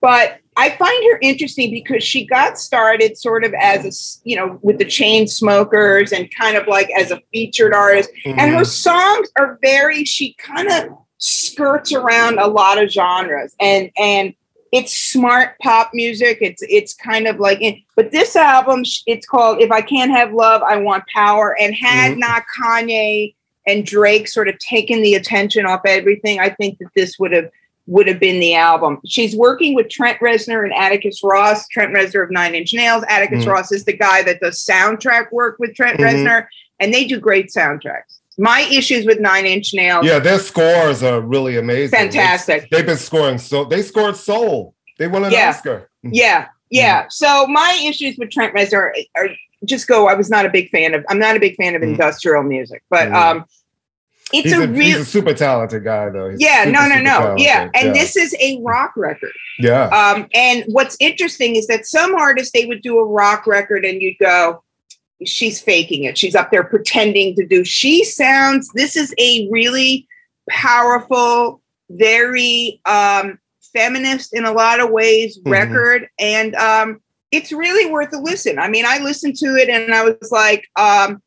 but I find her interesting because she got started sort of as a, you know, with the Chainsmokers and kind of like as a featured artist. Mm-hmm. And her songs are very, she kind of skirts around a lot of genres and, and, it's smart pop music. It's it's kind of like, but this album, it's called "If I Can't Have Love, I Want Power." And had mm-hmm. not Kanye and Drake sort of taken the attention off everything, I think that this would have would have been the album. She's working with Trent Reznor and Atticus Ross. Trent Reznor of Nine Inch Nails. Atticus mm-hmm. Ross is the guy that does soundtrack work with Trent mm-hmm. Reznor, and they do great soundtracks. My issues with Nine Inch Nails. Yeah, their scores are really amazing. Fantastic. It's, they've been scoring so they scored Soul. They won an yeah. Oscar. Mm-hmm. Yeah, yeah. Mm-hmm. So my issues with Trent Reznor are, are, just go. I was not a big fan of. I'm not a big fan of mm-hmm. industrial music, but mm-hmm. um, it's he's a, a real. He's a super talented guy, though. He's yeah, super, no, no, no. Yeah, and yeah. this is a rock record. Yeah. Um, and what's interesting is that some artists they would do a rock record, and you'd go, "She's faking it. She's up there pretending to do." She sounds. This is a really powerful, very um, feminist in a lot of ways mm-hmm. record, and um, it's really worth a listen. I mean, I listened to it, and I was like. Um,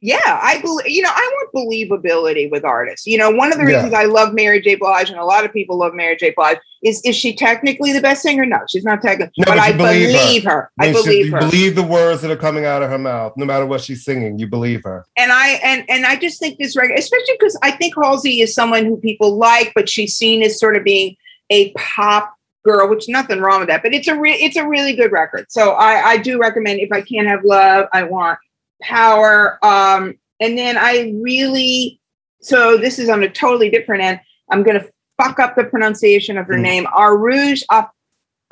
yeah, I believe, you know, I want believability with artists. You know, one of the reasons yeah. I love Mary J. Blige and a lot of people love Mary J. Blige is is she technically the best singer? No, she's not technically, no, but, but I believe, believe her. her. I believe her. believe the words that are coming out of her mouth, no matter what she's singing. You believe her. And I and and I just think this record, especially because I think Halsey is someone who people like, but she's seen as sort of being a pop girl, which nothing wrong with that. But it's a re- it's a really good record. So I I do recommend. If I can't have love, I want power. Um, and then I really, so this is on a totally different end. I'm going to fuck up the pronunciation of her mm. name. Arooj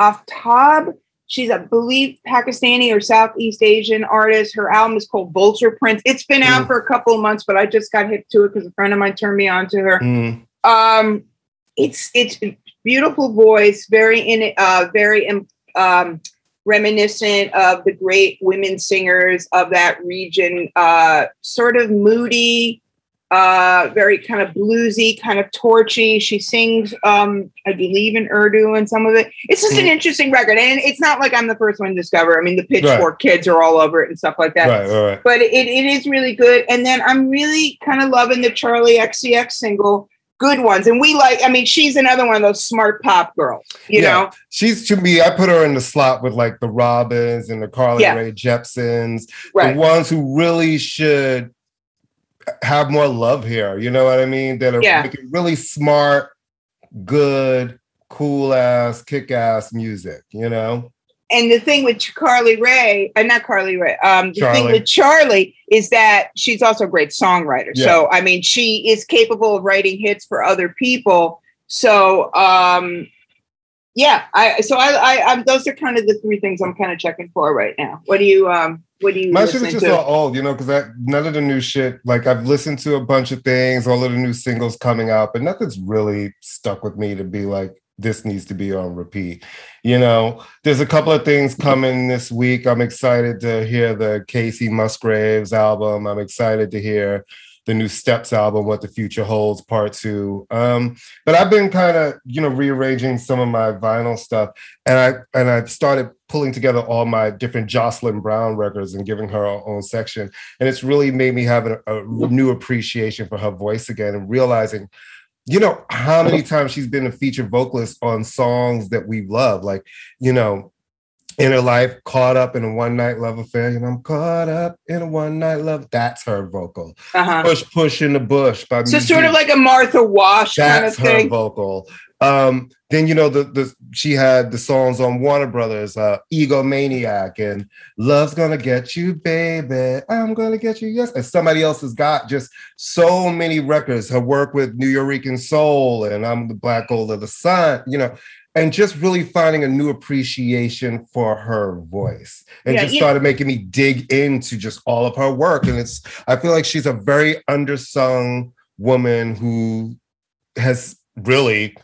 Aftab. She's, a believe, Pakistani or Southeast Asian artist. Her album is called Vulture Prince. It's been mm. out for a couple of months, but I just got hip to it because a friend of mine turned me on to her. Mm. Um, it's it's beautiful voice, very in uh, very um, reminiscent of the great women singers of that region, uh, sort of moody, uh, very kind of bluesy, kind of torchy. She sings, um, I believe, in Urdu and some of it. It's just an mm. interesting record, and it's not like I'm the first one to discover. I mean, the Pitchfork right. kids are all over it and stuff like that. Right, right, But it, it is really good. And then I'm really kind of loving the Charli XCX single good ones. And we like, I mean, she's another one of those smart pop girls, you yeah. know? She's to me, I put her in the slot with like the Robyns and the Carly yeah. Rae Jepsons, right. the ones who really should have more love here. You know what I mean? That are yeah. making really smart, good, cool ass, kick ass music, you know? And the thing with Carly Rae, uh, not Carly Rae, um, the thing with Charli is that she's also a great songwriter. Yeah. So, I mean, she is capable of writing hits for other people. So, um, yeah, I so I, I, I those are kind of the three things I'm kind of checking for right now. What do you um what do you my shit is just to? all old, you know, because none of the new shit. Like I've listened to a bunch of things, all of the new singles coming out, but nothing's really stuck with me to be like this needs to be on repeat. You know, there's a couple of things coming this week. I'm excited to hear the Kacey Musgraves album. I'm excited to hear the new Steps album, What the Future Holds, Part Two. Um, but I've been kind of, you know, rearranging some of my vinyl stuff, and I and I started pulling together all my different Jocelyn Brown records and giving her her own section, and it's really made me have a, a new appreciation for her voice again, and realizing you know how many times she's been a featured vocalist on songs that we love like you know in her life caught up in a one night love affair you know i'm caught up in a one night love that's her vocal uh-huh. push push in the bush by me. so sort of like a martha wash that's kind of her thing. vocal um, then you know the the she had the songs on Warner Brothers, uh, Egomaniac and Love's Gonna Get You, Baby. I'm gonna get you, yes. And somebody else has got just so many records. Her work with Nuyorican Soul and I'm the Black Gold of the Sun, you know, and just really finding a new appreciation for her voice and yeah, just started know. making me dig into just all of her work. And it's I feel like she's a very undersung woman who has really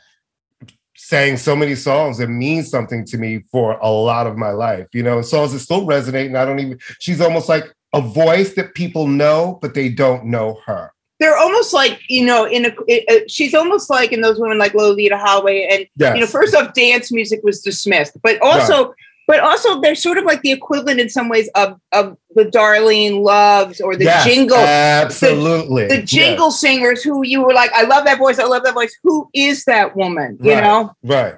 sang so many songs that mean something to me for a lot of my life, you know, songs that still resonate. And I don't even, she's almost like a voice that people know, but they don't know her. they're almost like you know in a it, uh, she's almost like in those women like Loleatta Holloway and Yes. you know first off dance music was dismissed but also but also they're sort of like the equivalent in some ways of of the Darlene Loves or the Yes, jingle Absolutely. the jingle singers who you were like I love that voice I love that voice who is that woman you Right. know Right.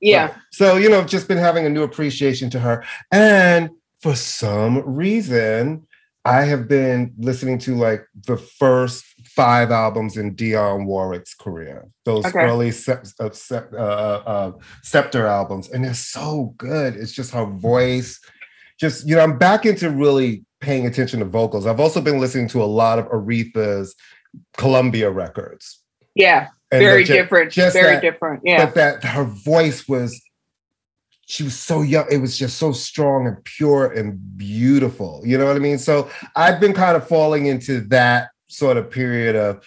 yeah Right. So, you know, just been having a new appreciation to her. And for some reason, I have been listening to like the first five albums in Dionne Warwick's career, those Okay. early uh, uh, uh, uh, Scepter albums. And they're so good. It's just her voice. Just, you know, I'm back into really paying attention to vocals. I've also been listening to a lot of Aretha's Columbia records. yeah And very ju- different just very that- different yeah but that her voice was she was so young it was just so strong and pure and beautiful you know what i mean so i've been kind of falling into that sort of period of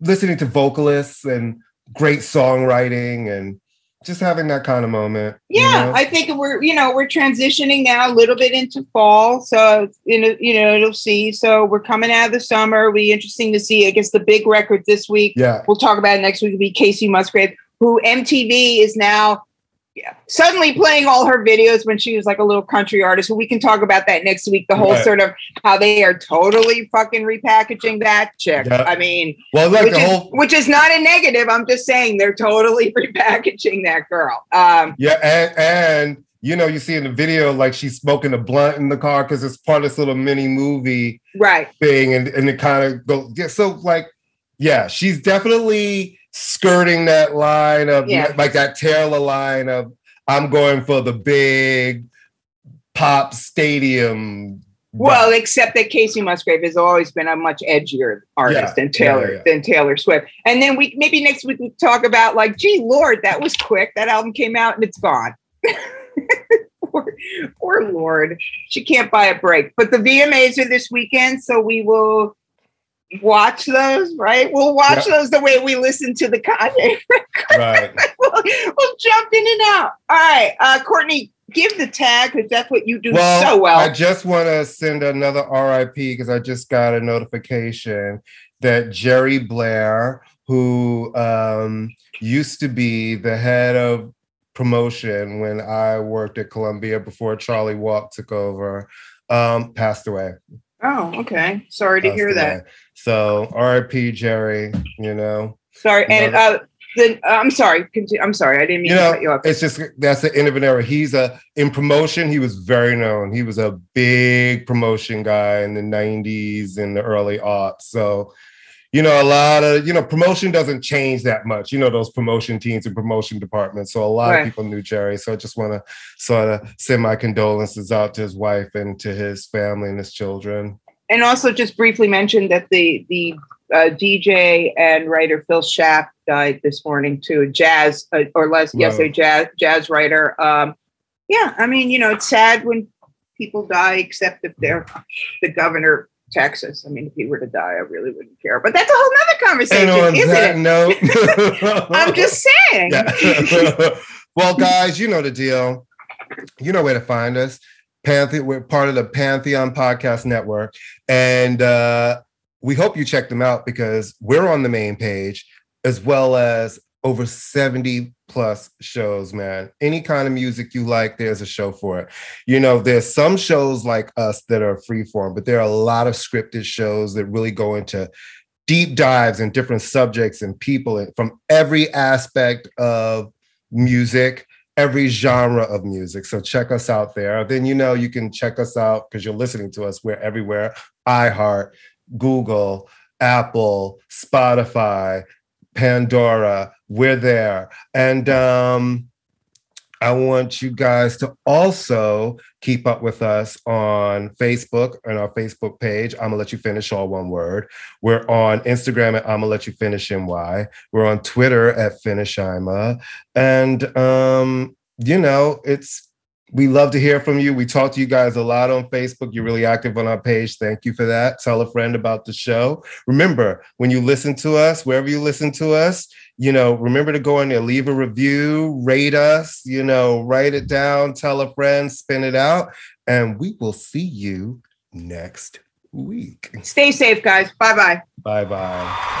listening to vocalists and great songwriting and just having that kind of moment you Yeah, know? I think we're you know we're transitioning now a little bit into fall, so you know you know it'll see. So we're coming out of the summer. It'll be interesting to see. I guess the big record this week. yeah We'll talk about it next week. Will be Kacey Musgrave, who MTV is now yeah, suddenly playing all her videos when she was like a little country artist. We can talk about that next week. The whole Right. sort of how they are totally fucking repackaging that chick. I mean, well like which is whole which is not a negative. I'm just saying they're totally <laughs> repackaging that girl. Um, yeah and and you know you see in the video like she's smoking a blunt in the car because it's part of this little mini movie right. thing and, and it kind of go yeah, so like yeah she's definitely skirting that line of Yeah. like that Taylor line of I'm going for the big pop stadium Well, except that Kacey Musgrave has always been a much edgier artist Yeah, than Taylor yeah, than Taylor Swift. And then we maybe next week we talk about like, gee, Lord, that was quick. That album came out and it's gone. <laughs> or, or Lord, she can't buy a break. But the VMAs are this weekend, so we will watch those. Right? We'll watch those the way we listen to the Kanye. <laughs> right we'll, we'll jump in and out. All right, uh, Courtney, give the tag because that's what you do well, so well. I just want to send another RIP because I just got a notification that Jerry Blair, who um, used to be the head of promotion when I worked at Columbia before Charlie Walk took over, um, passed away. Oh, okay. Sorry to hear that. So RIP Jerry, you know. Sorry, and uh, then uh, I'm sorry. Continue. I'm sorry. I didn't mean You to cut you off. it's just that's the end of an era. He's a in promotion. He was very known. He was a big promotion guy in the '90s and the early aughts. So, you know, a lot of you know promotion doesn't change that much. You know, those promotion teams and promotion departments. So a lot Right. of people knew Jerry. So I just want to sort of send my condolences out to his wife and to his family and his children. And also, just briefly mention that the the uh, DJ and writer Phil Schaap died this morning too. Jazz uh, or less, yes, a jazz jazz writer. Um, yeah, I mean, you know, it's sad when people die, except if they're the governor of Texas. I mean, if he were to die, I really wouldn't care. But that's a whole nother conversation, And isn't it? No, <laughs> I'm just saying. <laughs> <laughs> Well, guys, you know the deal. You know where to find us. Pantheon, we're part of the Pantheon Podcast Network. And uh, we hope you check them out because we're on the main page as well as over 70 plus shows, man. Any kind of music you like, there's a show for it. You know, there's some shows like us that are freeform, but there are a lot of scripted shows that really go into deep dives in different subjects and people from every aspect of music, every genre of music. So check us out there. Then you know you can check us out because you're listening to us. We're everywhere. iHeart, Google, Apple, Spotify, Pandora. We're there. And um I want you guys to also keep up with us on Facebook and our Facebook page. I'm gonna let you finish all one word. We're on Instagram at I'm gonna let you finish NY. We're on Twitter at Finish Ima. And um, you know, it's we love to hear from you. We talk to you guys a lot on Facebook. You're really active on our page. Thank you for that. Tell a friend about the show. Remember, when you listen to us, wherever you listen to us, you know, remember to go in there, leave a review, rate us, you know, write it down, tell a friend, spin it out, and we will see you next week. Stay safe, guys. Bye bye. Bye bye.